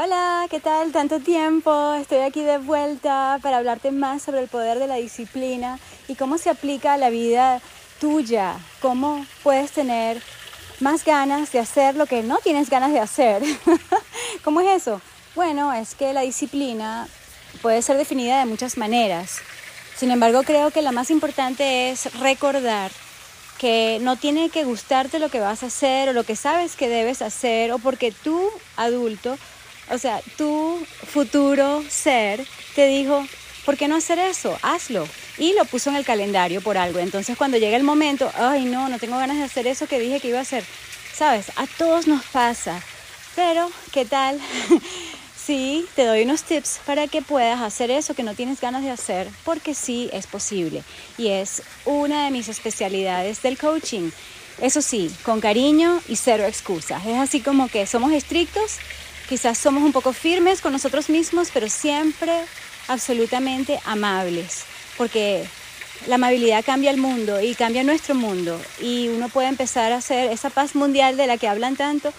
Hola, ¿qué tal? Tanto tiempo. Estoy aquí de vuelta para hablarte más sobre el poder de la disciplina y cómo se aplica a la vida tuya. Cómo puedes tener más ganas de hacer lo que no tienes ganas de hacer. ¿Cómo es eso? Bueno, es que la disciplina puede ser definida de muchas maneras. Sin embargo, creo que la más importante es recordar que no tiene que gustarte lo que vas a hacer o lo que sabes que debes hacer o porque tú, adulto, o sea, tu futuro ser te dijo, ¿por qué no hacer eso? Hazlo. Y lo puso en el calendario por algo. Entonces cuando llega el momento, ay no, no tengo ganas de hacer eso que dije que iba a hacer. Sabes, a todos nos pasa. Pero, ¿qué tal? sí, te doy unos tips para que puedas hacer eso que no tienes ganas de hacer, porque sí es posible. Y es una de mis especialidades del coaching. Eso sí, con cariño y cero excusas. Es así como que somos estrictos, quizás somos un poco firmes con nosotros mismos, pero siempre absolutamente amables, porque la amabilidad cambia el mundo y cambia nuestro mundo y uno puede empezar a hacer esa paz mundial de la que hablan tanto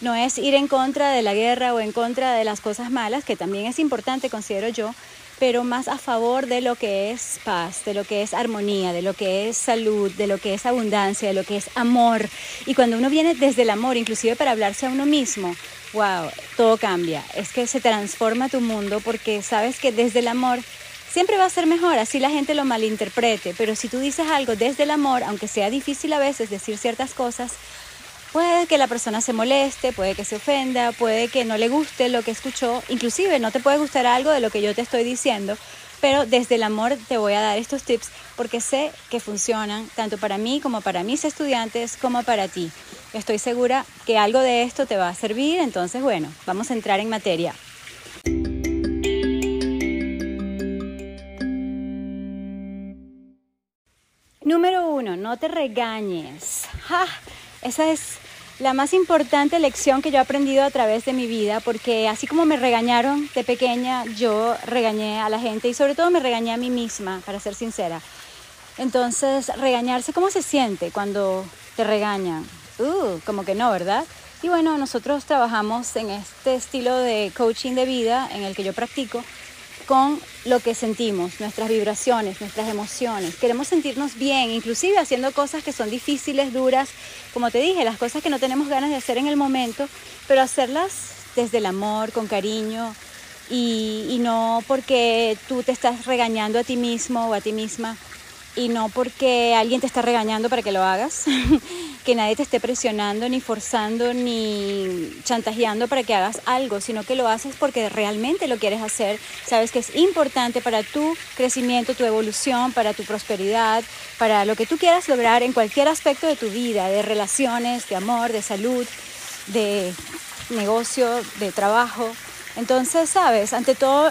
no es ir en contra de la guerra o en contra de las cosas malas, que también es importante, considero yo, pero más a favor de lo que es paz, de lo que es armonía, de lo que es salud, de lo que es abundancia, de lo que es amor. Y cuando uno viene desde el amor, inclusive para hablarse a uno mismo, wow, todo cambia. Es que se transforma tu mundo porque sabes que desde el amor siempre va a ser mejor, así la gente lo malinterprete, pero si tú dices algo desde el amor, aunque sea difícil a veces decir ciertas cosas, Puede que la persona se moleste, puede que se ofenda, puede que no le guste lo que escuchó, inclusive no te puede gustar algo de lo que yo te estoy diciendo, pero desde el amor te voy a dar estos tips porque sé que funcionan tanto para mí como para mis estudiantes como para ti. Estoy segura que algo de esto te va a servir, entonces bueno, vamos a entrar en materia. Número uno, no te regañes. Esa es la más importante lección que yo he aprendido a través de mi vida, porque así como me regañaron de pequeña, yo regañé a la gente y sobre todo me regañé a mí misma, para ser sincera. Entonces, regañarse, ¿cómo se siente cuando te regañan? Uh, como que no, ¿verdad? Y bueno, nosotros trabajamos en este estilo de coaching de vida en el que yo practico con lo que sentimos, nuestras vibraciones, nuestras emociones. Queremos sentirnos bien, inclusive haciendo cosas que son difíciles, duras, como te dije, las cosas que no tenemos ganas de hacer en el momento, pero hacerlas desde el amor, con cariño y, y no porque tú te estás regañando a ti mismo o a ti misma y no porque alguien te está regañando para que lo hagas, que nadie te esté presionando, ni forzando, ni chantajeando para que hagas algo, sino que lo haces porque realmente lo quieres hacer, sabes que es importante para tu crecimiento, tu evolución, para tu prosperidad, para lo que tú quieras lograr en cualquier aspecto de tu vida, de relaciones, de amor, de salud, de negocio, de trabajo. Entonces, sabes, ante todo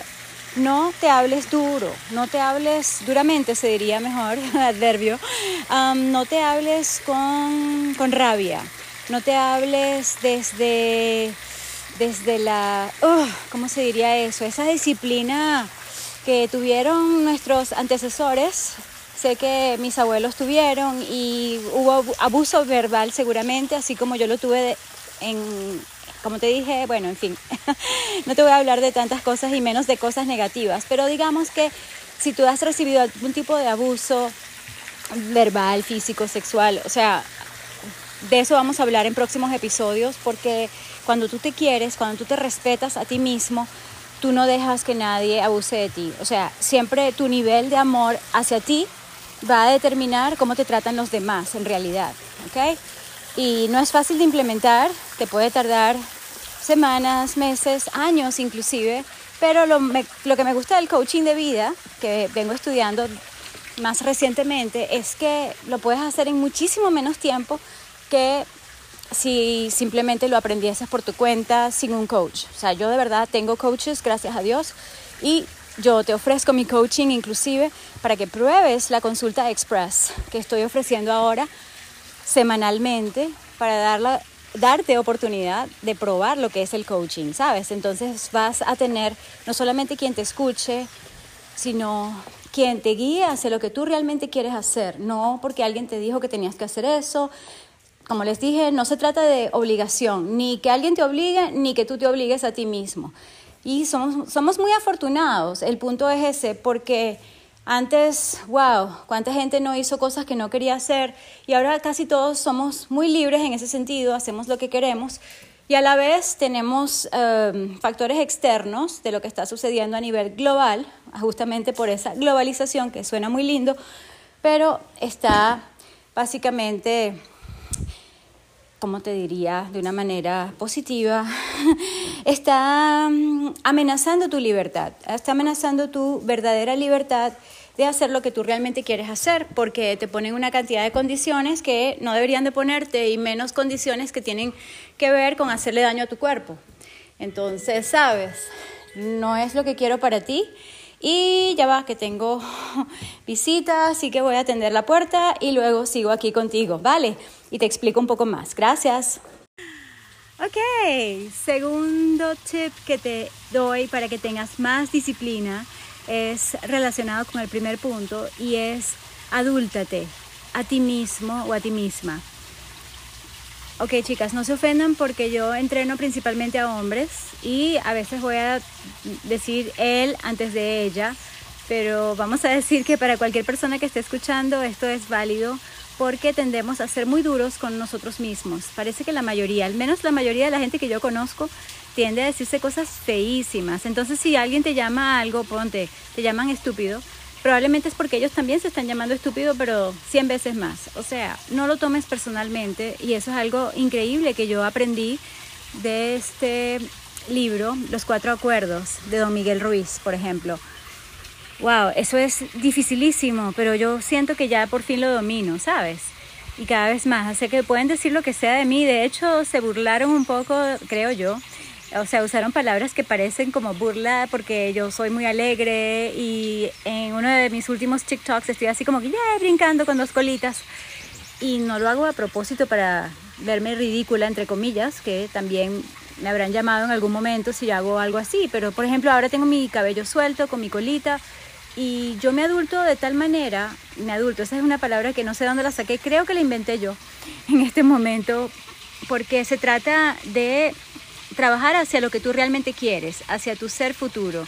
no te hables duro, no te hables duramente, se diría mejor, adverbio, no te hables con, rabia, no te hables desde, desde la, ¿cómo se diría eso? Esa disciplina que tuvieron nuestros antecesores, sé que mis abuelos tuvieron y hubo abuso verbal seguramente, así como yo lo tuve en como te dije, bueno, en fin, no te voy a hablar de tantas cosas y menos de cosas negativas, pero digamos que si tú has recibido algún tipo de abuso verbal, físico, sexual, o sea, de eso vamos a hablar en próximos episodios porque cuando tú te quieres, cuando tú te respetas a ti mismo, tú no dejas que nadie abuse de ti. O sea, siempre tu nivel de amor hacia ti va a determinar cómo te tratan los demás en realidad, ¿ok? Y no es fácil de implementar, te puede tardar semanas, meses, años inclusive, pero lo, lo, que me gusta del coaching de vida, que vengo estudiando más recientemente, es que lo puedes hacer en muchísimo menos tiempo que si simplemente lo aprendieses por tu cuenta sin un coach. O sea, yo de verdad tengo coaches, gracias a Dios, y yo te ofrezco mi coaching inclusive para que pruebes la consulta express que estoy ofreciendo ahora semanalmente para darla darte oportunidad de probar lo que es el coaching, ¿sabes? Entonces vas a tener no solamente quien te escuche, sino quien te guíe hacia lo que tú realmente quieres hacer, no porque alguien te dijo que tenías que hacer eso, como les dije, no se trata de obligación, ni que alguien te obligue, ni que tú te obligues a ti mismo. Y somos, somos muy afortunados, el punto es ese, porque antes, wow, cuánta gente no hizo cosas que no quería hacer. Y ahora casi todos somos muy libres en ese sentido, hacemos lo que queremos. Y a la vez tenemos em, factores externos de lo que está sucediendo a nivel global, justamente por esa globalización que suena muy lindo, pero está básicamente como te diría, de una manera positiva, está mm, amenazando tu libertad, está amenazando tu verdadera libertad de hacer lo que tú realmente quieres hacer, porque te ponen una cantidad de condiciones que no deberían de ponerte y menos condiciones que tienen que ver con hacerle daño a tu cuerpo. Entonces, sabes, no es lo que quiero para ti y ya va, que tengo visita, así que voy a atender la puerta y luego sigo aquí contigo, ¿vale? Y te explico un poco más. Gracias. Ok, segundo tip que te doy para que tengas más disciplina es relacionado con el primer punto y es adúltate a ti mismo o a ti misma. Ok, chicas, no se ofendan porque yo entreno principalmente a hombres y a veces voy a decir él antes de ella, pero vamos a decir que para cualquier persona que esté escuchando esto es válido porque tendemos a ser muy duros con nosotros mismos. Parece que la mayoría, al menos la mayoría de la gente que yo conozco, tiende a decirse cosas feísimas. Entonces, si alguien te llama algo, ponte, te llaman estúpido, probablemente es porque ellos también se están llamando estúpido, pero 100 veces más. O sea, no lo tomes personalmente y eso es algo increíble que yo aprendí de este libro, Los Cuatro Acuerdos, de Don Miguel Ruiz, por ejemplo. Wow, eso es dificilísimo, pero yo siento que ya por fin lo domino, ¿sabes? Y cada vez más, así que pueden decir lo que sea de mí, de hecho se burlaron un poco, creo yo, o sea, usaron palabras que parecen como burla porque yo soy muy alegre y en uno de mis últimos TikToks estoy así como que ya brincando con dos colitas y no lo hago a propósito para verme ridícula, entre comillas, que también me habrán llamado en algún momento si hago algo así, pero por ejemplo ahora tengo mi cabello suelto con mi colita y yo me adulto de tal manera, me adulto, esa es una palabra que no sé dónde la saqué, creo que la inventé yo en este momento, porque se trata de trabajar hacia lo que tú realmente quieres, hacia tu ser futuro.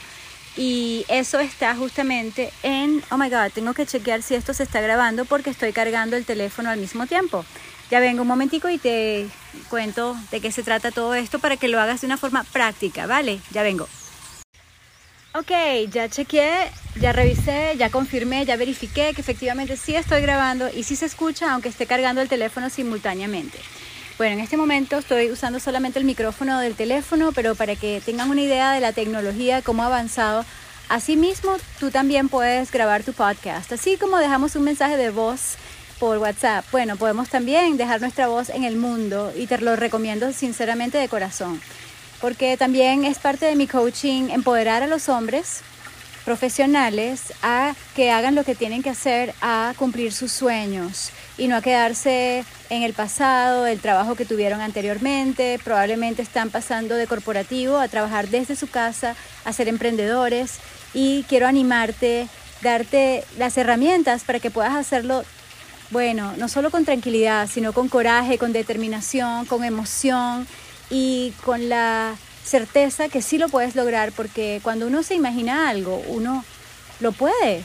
Y eso está justamente en, oh my god, tengo que chequear si esto se está grabando porque estoy cargando el teléfono al mismo tiempo. Ya vengo un momentico y te cuento de qué se trata todo esto para que lo hagas de una forma práctica, ¿vale? Ya vengo. Ok, ya chequeé, ya revisé, ya confirmé, ya verifiqué que efectivamente sí estoy grabando y sí se escucha aunque esté cargando el teléfono simultáneamente. Bueno, en este momento estoy usando solamente el micrófono del teléfono, pero para que tengan una idea de la tecnología, cómo ha avanzado, asimismo tú también puedes grabar tu podcast. Así como dejamos un mensaje de voz por WhatsApp, bueno, podemos también dejar nuestra voz en el mundo y te lo recomiendo sinceramente de corazón, porque también es parte de mi coaching empoderar a los hombres profesionales a que hagan lo que tienen que hacer, a cumplir sus sueños y no a quedarse en el pasado, el trabajo que tuvieron anteriormente, probablemente están pasando de corporativo a trabajar desde su casa, a ser emprendedores y quiero animarte, darte las herramientas para que puedas hacerlo, bueno, no solo con tranquilidad, sino con coraje, con determinación, con emoción y con la certeza que sí lo puedes lograr, porque cuando uno se imagina algo, uno lo puede.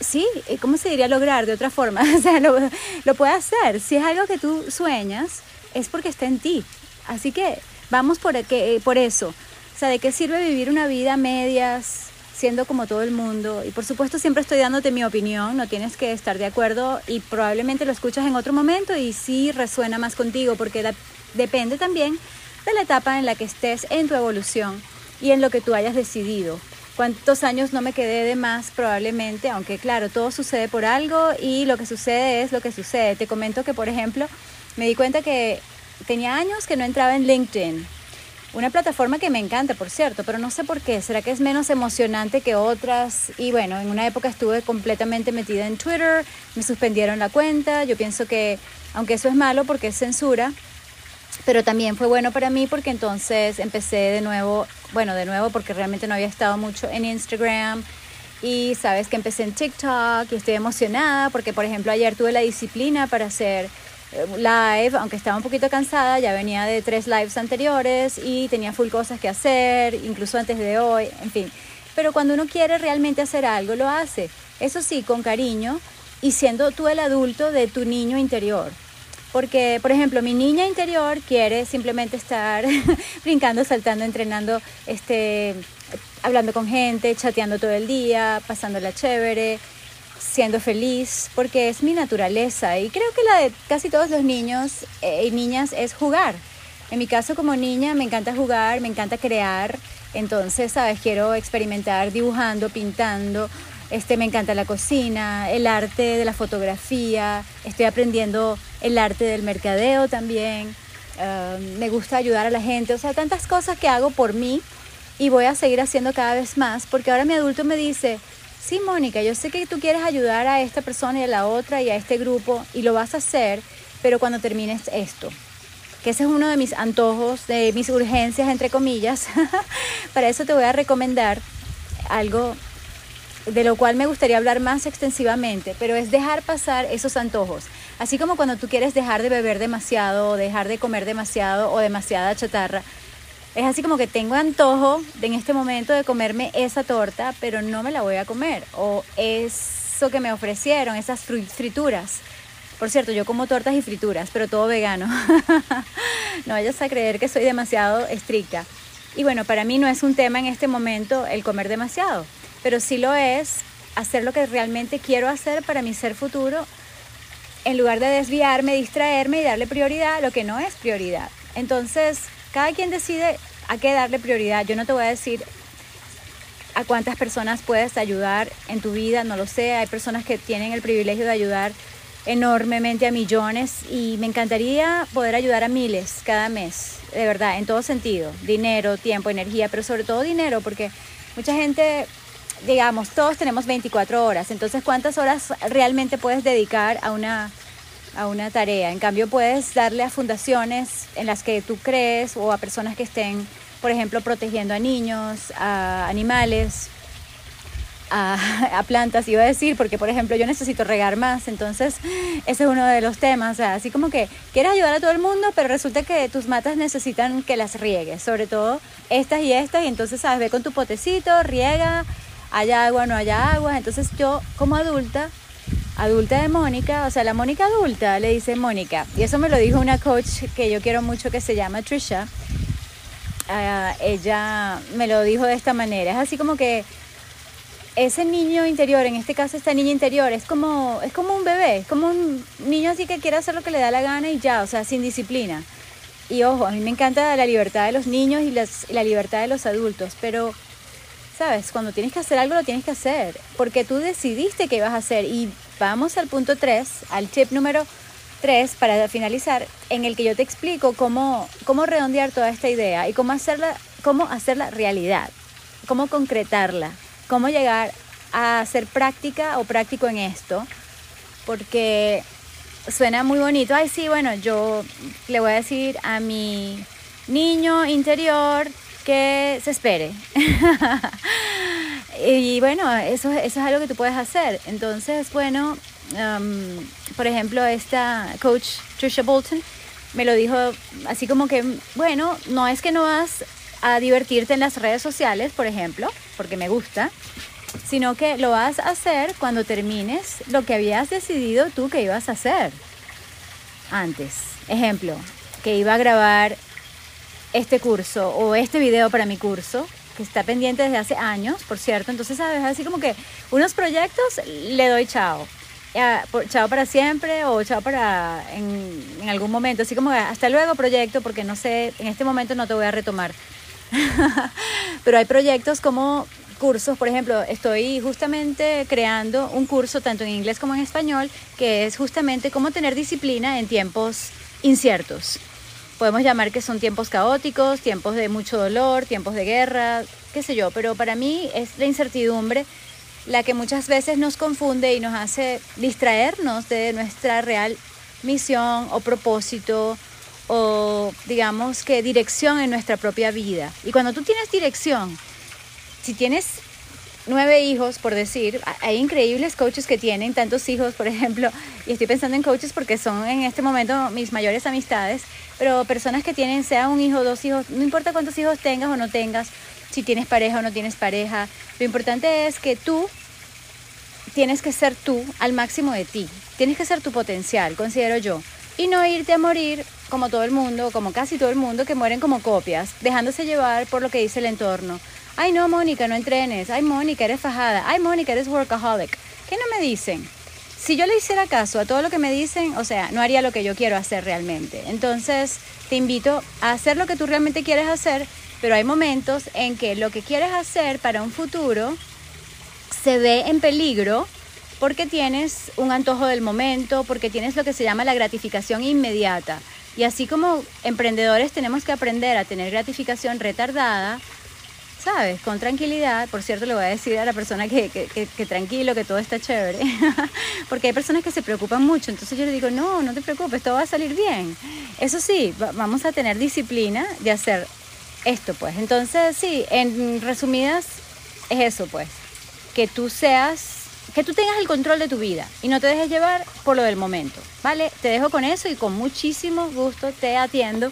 Sí, ¿cómo se diría lograr de otra forma? O sea, lo, lo puede hacer. Si es algo que tú sueñas, es porque está en ti. Así que vamos por, que, por eso. O sea, ¿de qué sirve vivir una vida medias, siendo como todo el mundo? Y por supuesto siempre estoy dándote mi opinión, no tienes que estar de acuerdo y probablemente lo escuchas en otro momento y sí resuena más contigo, porque depende también de la etapa en la que estés en tu evolución y en lo que tú hayas decidido. Cuántos años no me quedé de más probablemente, aunque claro, todo sucede por algo y lo que sucede es lo que sucede. Te comento que, por ejemplo, me di cuenta que tenía años que no entraba en LinkedIn. Una plataforma que me encanta, por cierto, pero no sé por qué. ¿Será que es menos emocionante que otras? Y bueno, en una época estuve completamente metida en Twitter, me suspendieron la cuenta. Yo pienso que, aunque eso es malo porque es censura, pero también fue bueno para mí porque entonces empecé de nuevo, bueno, de nuevo porque realmente no había estado mucho en Instagram y sabes que empecé en TikTok y estoy emocionada porque por ejemplo ayer tuve la disciplina para hacer live, aunque estaba un poquito cansada, ya venía de tres lives anteriores y tenía full cosas que hacer, incluso antes de hoy, en fin. Pero cuando uno quiere realmente hacer algo, lo hace. Eso sí, con cariño y siendo tú el adulto de tu niño interior. Porque, por ejemplo, mi niña interior quiere simplemente estar brincando, saltando, entrenando, este, hablando con gente, chateando todo el día, pasándola chévere, siendo feliz, porque es mi naturaleza. Y creo que la de casi todos los niños eh, y niñas es jugar. En mi caso como niña me encanta jugar, me encanta crear, entonces, sabes, quiero experimentar dibujando, pintando, este, me encanta la cocina, el arte de la fotografía, estoy aprendiendo el arte del mercadeo también, ah, me gusta ayudar a la gente, o sea, tantas cosas que hago por mí y voy a seguir haciendo cada vez más, porque ahora mi adulto me dice, sí, Mónica, yo sé que tú quieres ayudar a esta persona y a la otra y a este grupo y lo vas a hacer, pero cuando termines esto, que ese es uno de mis antojos, de mis urgencias, entre comillas, para eso te voy a recomendar algo de lo cual me gustaría hablar más extensivamente, pero es dejar pasar esos antojos. Así como cuando tú quieres dejar de beber demasiado, o dejar de comer demasiado o demasiada chatarra, es así como que tengo antojo de en este momento de comerme esa torta, pero no me la voy a comer. O eso que me ofrecieron, esas frituras. Por cierto, yo como tortas y frituras, pero todo vegano. no vayas a creer que soy demasiado estricta. Y bueno, para mí no es un tema en este momento el comer demasiado, pero sí lo es hacer lo que realmente quiero hacer para mi ser futuro, en lugar de desviarme, distraerme y darle prioridad a lo que no es prioridad. Entonces, cada quien decide a qué darle prioridad. Yo no te voy a decir a cuántas personas puedes ayudar en tu vida, no lo sé. Hay personas que tienen el privilegio de ayudar enormemente a millones y me encantaría poder ayudar a miles cada mes, de verdad, en todo sentido, dinero, tiempo, energía, pero sobre todo dinero, porque mucha gente, digamos, todos tenemos 24 horas, entonces ¿cuántas horas realmente puedes dedicar a una a una tarea. En cambio, puedes darle a fundaciones en las que tú crees o a personas que estén, por ejemplo, protegiendo a niños, a animales, a, plantas, iba a decir, porque, por ejemplo, yo necesito regar más. Entonces, ese es uno de los temas. así como que quieres ayudar a todo el mundo, pero resulta que tus matas necesitan que las riegues, sobre todo estas y estas. Y entonces, ¿sabes? Ve con tu potecito, riega, haya agua, no haya agua. Entonces, yo, como adulta, adulta de Mónica, o sea, la Mónica adulta le dice Mónica. Y eso me lo dijo una coach que yo quiero mucho que se llama Trisha. Ah, ella me lo dijo de esta manera. Es así como que ese niño interior, en este caso esta niña interior, es como, es como un bebé, es como un niño así que quiere hacer lo que le da la gana y ya, o sea, sin disciplina. Y ojo, a mí me encanta la libertad de los niños y la libertad de los adultos, pero ¿sabes? Cuando tienes que hacer algo lo tienes que hacer, porque tú decidiste que ibas a hacer. Y vamos al punto 3, al tip número 3, para finalizar, en el que yo te explico cómo, cómo redondear toda esta idea y cómo hacerla, cómo hacerla realidad, cómo concretarla, cómo llegar a ser práctica o práctico en esto, porque suena muy bonito. Ay, sí, bueno, yo le voy a decir a mi niño interior que se espere. y bueno, eso, eso es algo que tú puedes hacer. Entonces, bueno, por ejemplo, esta coach Trisha Bolton me lo dijo así como que, bueno, no es que no vas a divertirte en las redes sociales, por ejemplo, porque me gusta, sino que lo vas a hacer cuando termines lo que habías decidido tú que ibas a hacer antes. Ejemplo, que iba a grabar este curso o este video para mi curso, que está pendiente desde hace años, por cierto. Entonces, ¿sabes? Así como que unos proyectos le doy chao. chao para siempre o chao para en, en algún momento. Así como hasta luego proyecto porque no sé, en este momento no te voy a retomar. Pero hay proyectos como cursos, por ejemplo, estoy justamente creando un curso tanto en inglés como en español que es justamente cómo tener disciplina en tiempos inciertos podemos llamar que son tiempos caóticos, tiempos de mucho dolor, tiempos de guerra, qué sé yo, pero para mí es la incertidumbre la que muchas veces nos confunde y nos hace distraernos de nuestra real misión o propósito o digamos que dirección en nuestra propia vida. Y cuando tú tienes dirección, si tienes nueve hijos, por decir, hay increíbles coaches que tienen tantos hijos, por ejemplo, y estoy pensando en coaches porque son en este momento mis mayores amistades, pero personas que tienen, sea un hijo, dos hijos, no importa cuántos hijos tengas o no tengas, si tienes pareja o no tienes pareja, lo importante es que tú tienes que ser tú al máximo de ti, tienes que ser tu potencial, considero yo, y no irte a morir como todo el mundo, como casi todo el mundo, que mueren como copias, dejándose llevar por lo que dice el entorno. Ay, no, Mónica, no entrenes. Ay, Mónica, eres fajada. Ay, Mónica, eres workaholic. ¿Qué no me dicen? Si yo le hiciera caso a todo lo que me dicen, o sea, no haría lo que yo quiero hacer realmente. Entonces, te invito a hacer lo que tú realmente quieres hacer, pero hay momentos en que lo que quieres hacer para un futuro se ve en peligro porque tienes un antojo del momento, porque tienes lo que se llama la gratificación inmediata. Y así como emprendedores tenemos que aprender a tener gratificación retardada, ¿sabes? Con tranquilidad. Por cierto, le voy a decir a la persona que, que, tranquilo, que todo está chévere. Porque hay personas que se preocupan mucho. Entonces yo le digo, no, no te preocupes, todo va a salir bien. Eso sí, vamos a tener disciplina de hacer esto, pues. Entonces, sí, en resumidas, es eso, pues. Que tú seas que tú tengas el control de tu vida y no te dejes llevar por lo del momento, ¿vale? Te dejo con eso y con muchísimo gusto te atiendo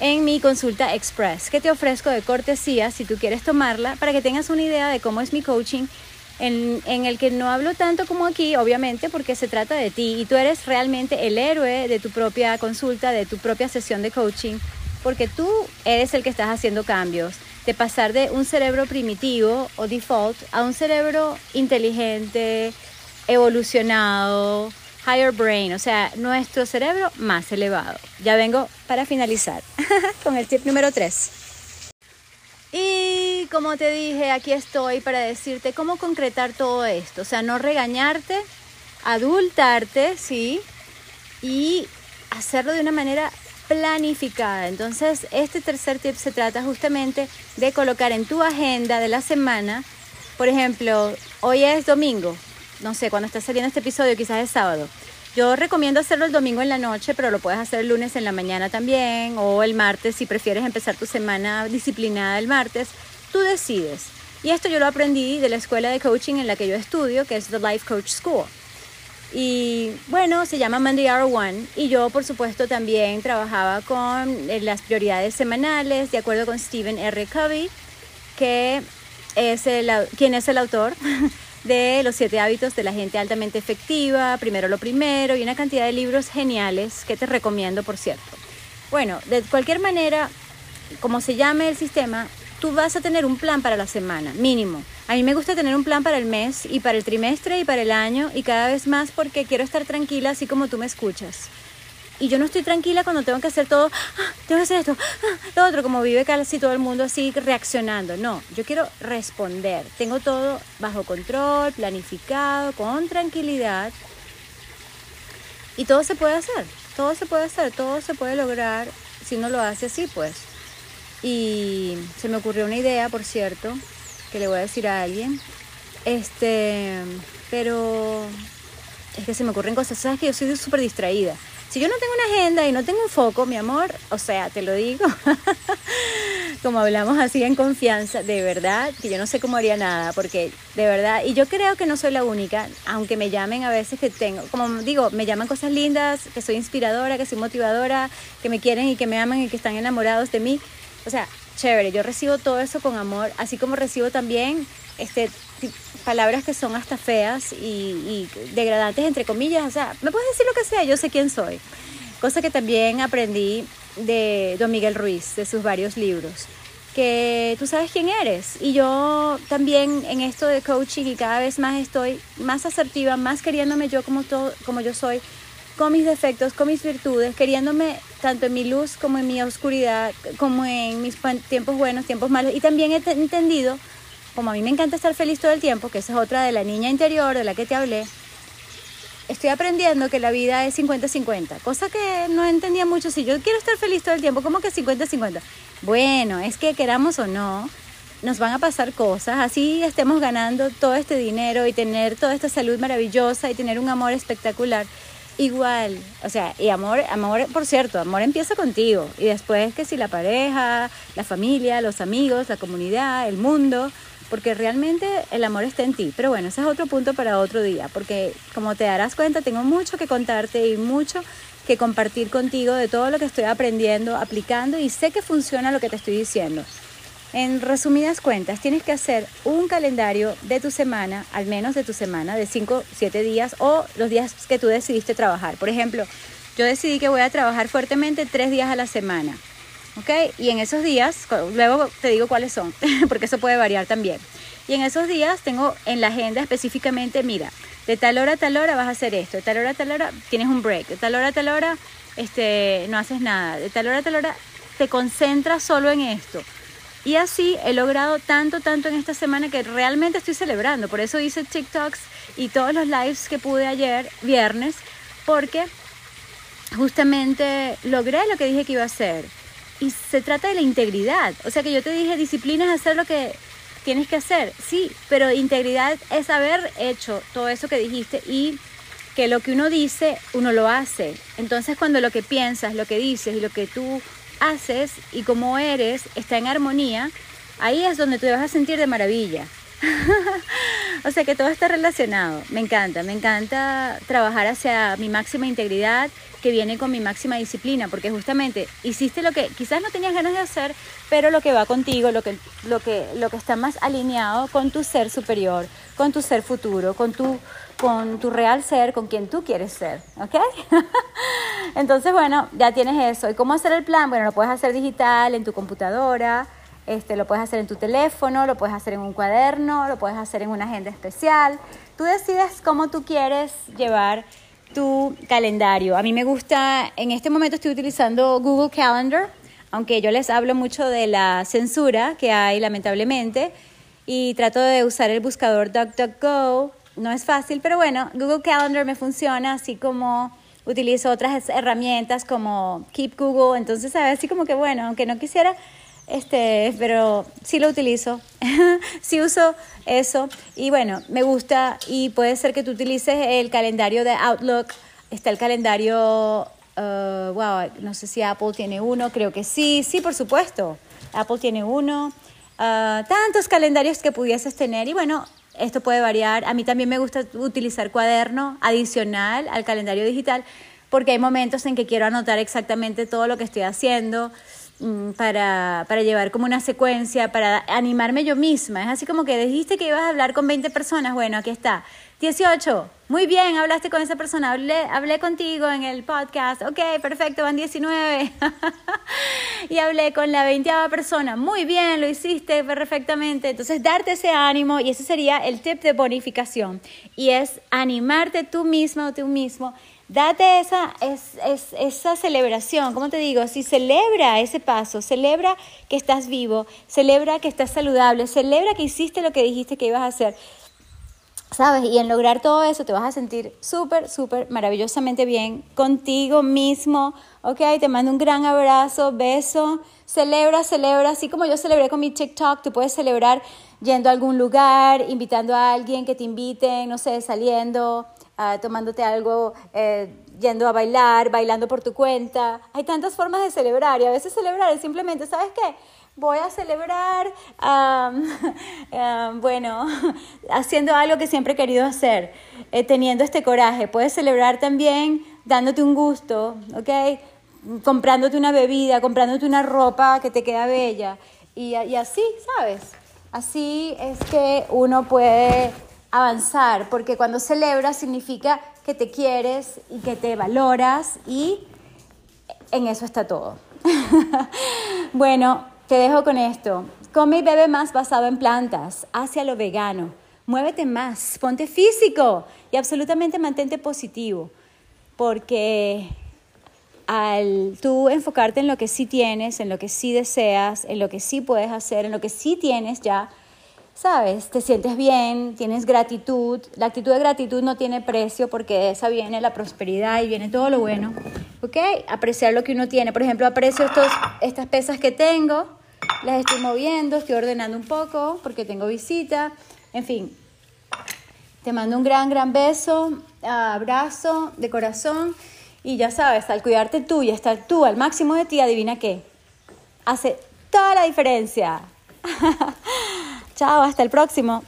en mi consulta express. Que te ofrezco de cortesía si tú quieres tomarla para que tengas una idea de cómo es mi coaching en, en, el que no hablo tanto como aquí, obviamente, porque se trata de ti. Y tú eres realmente el héroe de tu propia consulta, de tu propia sesión de coaching, porque tú eres el que estás haciendo cambios, de pasar de un cerebro primitivo o default a un cerebro inteligente, evolucionado, higher brain, o sea, nuestro cerebro más elevado. Ya vengo para finalizar con el tip número 3. Y como te dije, aquí estoy para decirte cómo concretar todo esto. O sea, no regañarte, adultarte, ¿sí? Y hacerlo de una manera planificada. Entonces, este tercer tip se trata justamente de colocar en tu agenda de la semana, por ejemplo, hoy es domingo, no sé, cuando está saliendo este episodio, quizás es sábado. Yo recomiendo hacerlo el domingo en la noche, pero lo puedes hacer el lunes en la mañana también o el martes si prefieres empezar tu semana disciplinada el martes. Tú decides. Y esto yo lo aprendí de la escuela de coaching en la que yo estudio, que es The Life Coach School. Y bueno, se llama Monday Hour One y yo por supuesto también trabajaba con eh, las prioridades semanales de acuerdo con Stephen R. Covey, que es el, quien es el autor de Los siete hábitos de la gente altamente efectiva, Primero lo primero y una cantidad de libros geniales que te recomiendo, por cierto. Bueno, de cualquier manera, como se llame el sistema, tú vas a tener un plan para la semana, mínimo. A mí me gusta tener un plan para el mes y para el trimestre y para el año y cada vez más porque quiero estar tranquila así como tú me escuchas. Y yo no estoy tranquila cuando tengo que hacer todo, ah, tengo que hacer esto, ah, lo otro, como vive casi todo el mundo así reaccionando. No, yo quiero responder. Tengo todo bajo control, planificado, con tranquilidad. Y todo se puede hacer, todo se puede hacer, todo se puede lograr si uno lo hace así, pues. Y se me ocurrió una idea, por cierto, que le voy a decir a alguien. Este, pero es que se me ocurren cosas, sabes que yo soy súper distraída. Si yo no tengo una agenda y no tengo un foco, mi amor, o sea, te lo digo, como hablamos así en confianza, de verdad que yo no sé cómo haría nada, porque de verdad, y yo creo que no soy la única, aunque me llamen a veces que tengo, como digo, me llaman cosas lindas, que soy inspiradora, que soy motivadora, que me quieren y que me aman y que están enamorados de mí. O sea, chévere, yo recibo todo eso con amor, así como recibo también este, palabras que son hasta feas y, degradantes, entre comillas. O sea, me puedes decir lo que sea, yo sé quién soy. Cosa que también aprendí de Don Miguel Ruiz, de sus varios libros. Que tú sabes quién eres. Y yo también en esto de coaching y cada vez más estoy más asertiva, más queriéndome yo como, todo, como yo soy, con mis defectos, con mis virtudes, queriéndome tanto en mi luz como en mi oscuridad, como en mis tiempos buenos, tiempos malos. Y también he entendido como a mí me encanta estar feliz todo el tiempo, que esa es otra de la niña interior de la que te hablé, estoy aprendiendo que la vida es 50-50, cosa que no entendía mucho. Si yo quiero estar feliz todo el tiempo, ¿cómo que 50-50? Bueno, es que queramos o no, nos van a pasar cosas, así estemos ganando todo este dinero y tener toda esta salud maravillosa y tener un amor espectacular. Igual, o sea, y amor, amor, por cierto, amor empieza contigo y después que si la pareja, la familia, los amigos, la comunidad, el mundo, porque realmente el amor está en ti. Pero bueno, ese es otro punto para otro día, porque como te darás cuenta, tengo mucho que contarte y mucho que compartir contigo de todo lo que estoy aprendiendo, aplicando y sé que funciona lo que te estoy diciendo. En resumidas cuentas, tienes que hacer un calendario de tu semana, al menos de tu semana, de 5, 7 días o los días que tú decidiste trabajar. Por ejemplo, yo decidí que voy a trabajar fuertemente 3 días a la semana. ¿Ok? Y en esos días, luego te digo cuáles son, porque eso puede variar también. Y en esos días tengo en la agenda específicamente, mira, de tal hora a tal hora vas a hacer esto, de tal hora a tal hora tienes un break, de tal hora a tal hora este, no haces nada, de tal hora a tal hora te concentras solo en esto. Y así he logrado tanto, tanto en esta semana que realmente estoy celebrando. Por eso hice TikToks y todos los lives que pude ayer, viernes, porque justamente logré lo que dije que iba a hacer. Y se trata de la integridad. O sea que yo te dije, disciplina es hacer lo que tienes que hacer. Sí, pero integridad es haber hecho todo eso que dijiste y que lo que uno dice, uno lo hace. Entonces cuando lo que piensas, lo que dices y lo que tú haces y cómo eres está en armonía, ahí es donde tú te vas a sentir de maravilla. o sea que todo está relacionado. Me encanta, me encanta trabajar hacia mi máxima integridad que viene con mi máxima disciplina, porque justamente hiciste lo que quizás no tenías ganas de hacer, pero lo que va contigo, lo que, lo que, lo que está más alineado con tu ser superior, con tu ser futuro, con tu, con tu real ser, con quien tú quieres ser, ¿ok? Entonces, bueno, ya tienes eso. ¿Y cómo hacer el plan? Bueno, lo puedes hacer digital en tu computadora, este, lo puedes hacer en tu teléfono, lo puedes hacer en un cuaderno, lo puedes hacer en una agenda especial. Tú decides cómo tú quieres llevar tu calendario. A mí me gusta, en este momento estoy utilizando Google Calendar, aunque yo les hablo mucho de la censura que hay lamentablemente y trato de usar el buscador DuckDuckGo. No es fácil, pero bueno, Google Calendar me funciona, así como utilizo otras herramientas como Keep Google, entonces a así como que bueno, aunque no quisiera, este, pero sí lo utilizo, sí uso eso y bueno, me gusta y puede ser que tú utilices el calendario de Outlook, está el calendario, uh, wow, no sé si Apple tiene uno, creo que sí, sí, por supuesto, Apple tiene uno, uh, tantos calendarios que pudieses tener y bueno, esto puede variar. A mí también me gusta utilizar cuaderno adicional al calendario digital porque hay momentos en que quiero anotar exactamente todo lo que estoy haciendo para, para, llevar como una secuencia, para animarme yo misma. Es así como que dijiste que ibas a hablar con 20 personas, bueno, aquí está. 18, muy bien, hablaste con esa persona, hablé, hablé contigo en el podcast, ok, perfecto, van 19. y hablé con la 20 persona, muy bien, lo hiciste perfectamente. Entonces, darte ese ánimo y ese sería el tip de bonificación. Y es animarte tú misma o tú mismo Date esa, es, es, esa celebración, ¿cómo te digo? Si celebra ese paso, celebra que estás vivo, celebra que estás saludable, celebra que hiciste lo que dijiste que ibas a hacer. ¿Sabes? Y en lograr todo eso te vas a sentir súper, súper maravillosamente bien contigo mismo. ¿Ok? Te mando un gran abrazo, beso. Celebra, celebra. Así como yo celebré con mi TikTok, tú puedes celebrar yendo a algún lugar, invitando a alguien que te invite, no sé, saliendo, uh, tomándote algo, eh, yendo a bailar, bailando por tu cuenta. Hay tantas formas de celebrar y a veces celebrar es simplemente, ¿sabes qué? voy a celebrar, bueno, haciendo algo que siempre he querido hacer, eh, teniendo este coraje. Puedes celebrar también dándote un gusto, ¿ok? Comprándote una bebida, comprándote una ropa que te queda bella. Y así, ¿sabes? Así es que uno puede avanzar, porque cuando celebras significa que te quieres y que te valoras y en eso está todo. bueno, te dejo con esto. Come y bebe más basado en plantas, hacia lo vegano. Muévete más, ponte físico y absolutamente mantente positivo, porque al tú enfocarte en lo que sí tienes, en lo que sí deseas, en lo que sí puedes hacer, en lo que sí tienes ya, sabes, te sientes bien, tienes gratitud. La actitud de gratitud no tiene precio porque de esa viene la prosperidad y viene todo lo bueno. ¿Ok? Apreciar lo que uno tiene. Por ejemplo, aprecio estos, estas pesas que tengo las estoy moviendo, estoy ordenando un poco porque tengo visita. En fin, te mando un gran, gran beso, abrazo de corazón. Y ya sabes, al cuidarte tú y estar tú al máximo de ti, adivina qué. Hace toda la diferencia. Chao, hasta el próximo.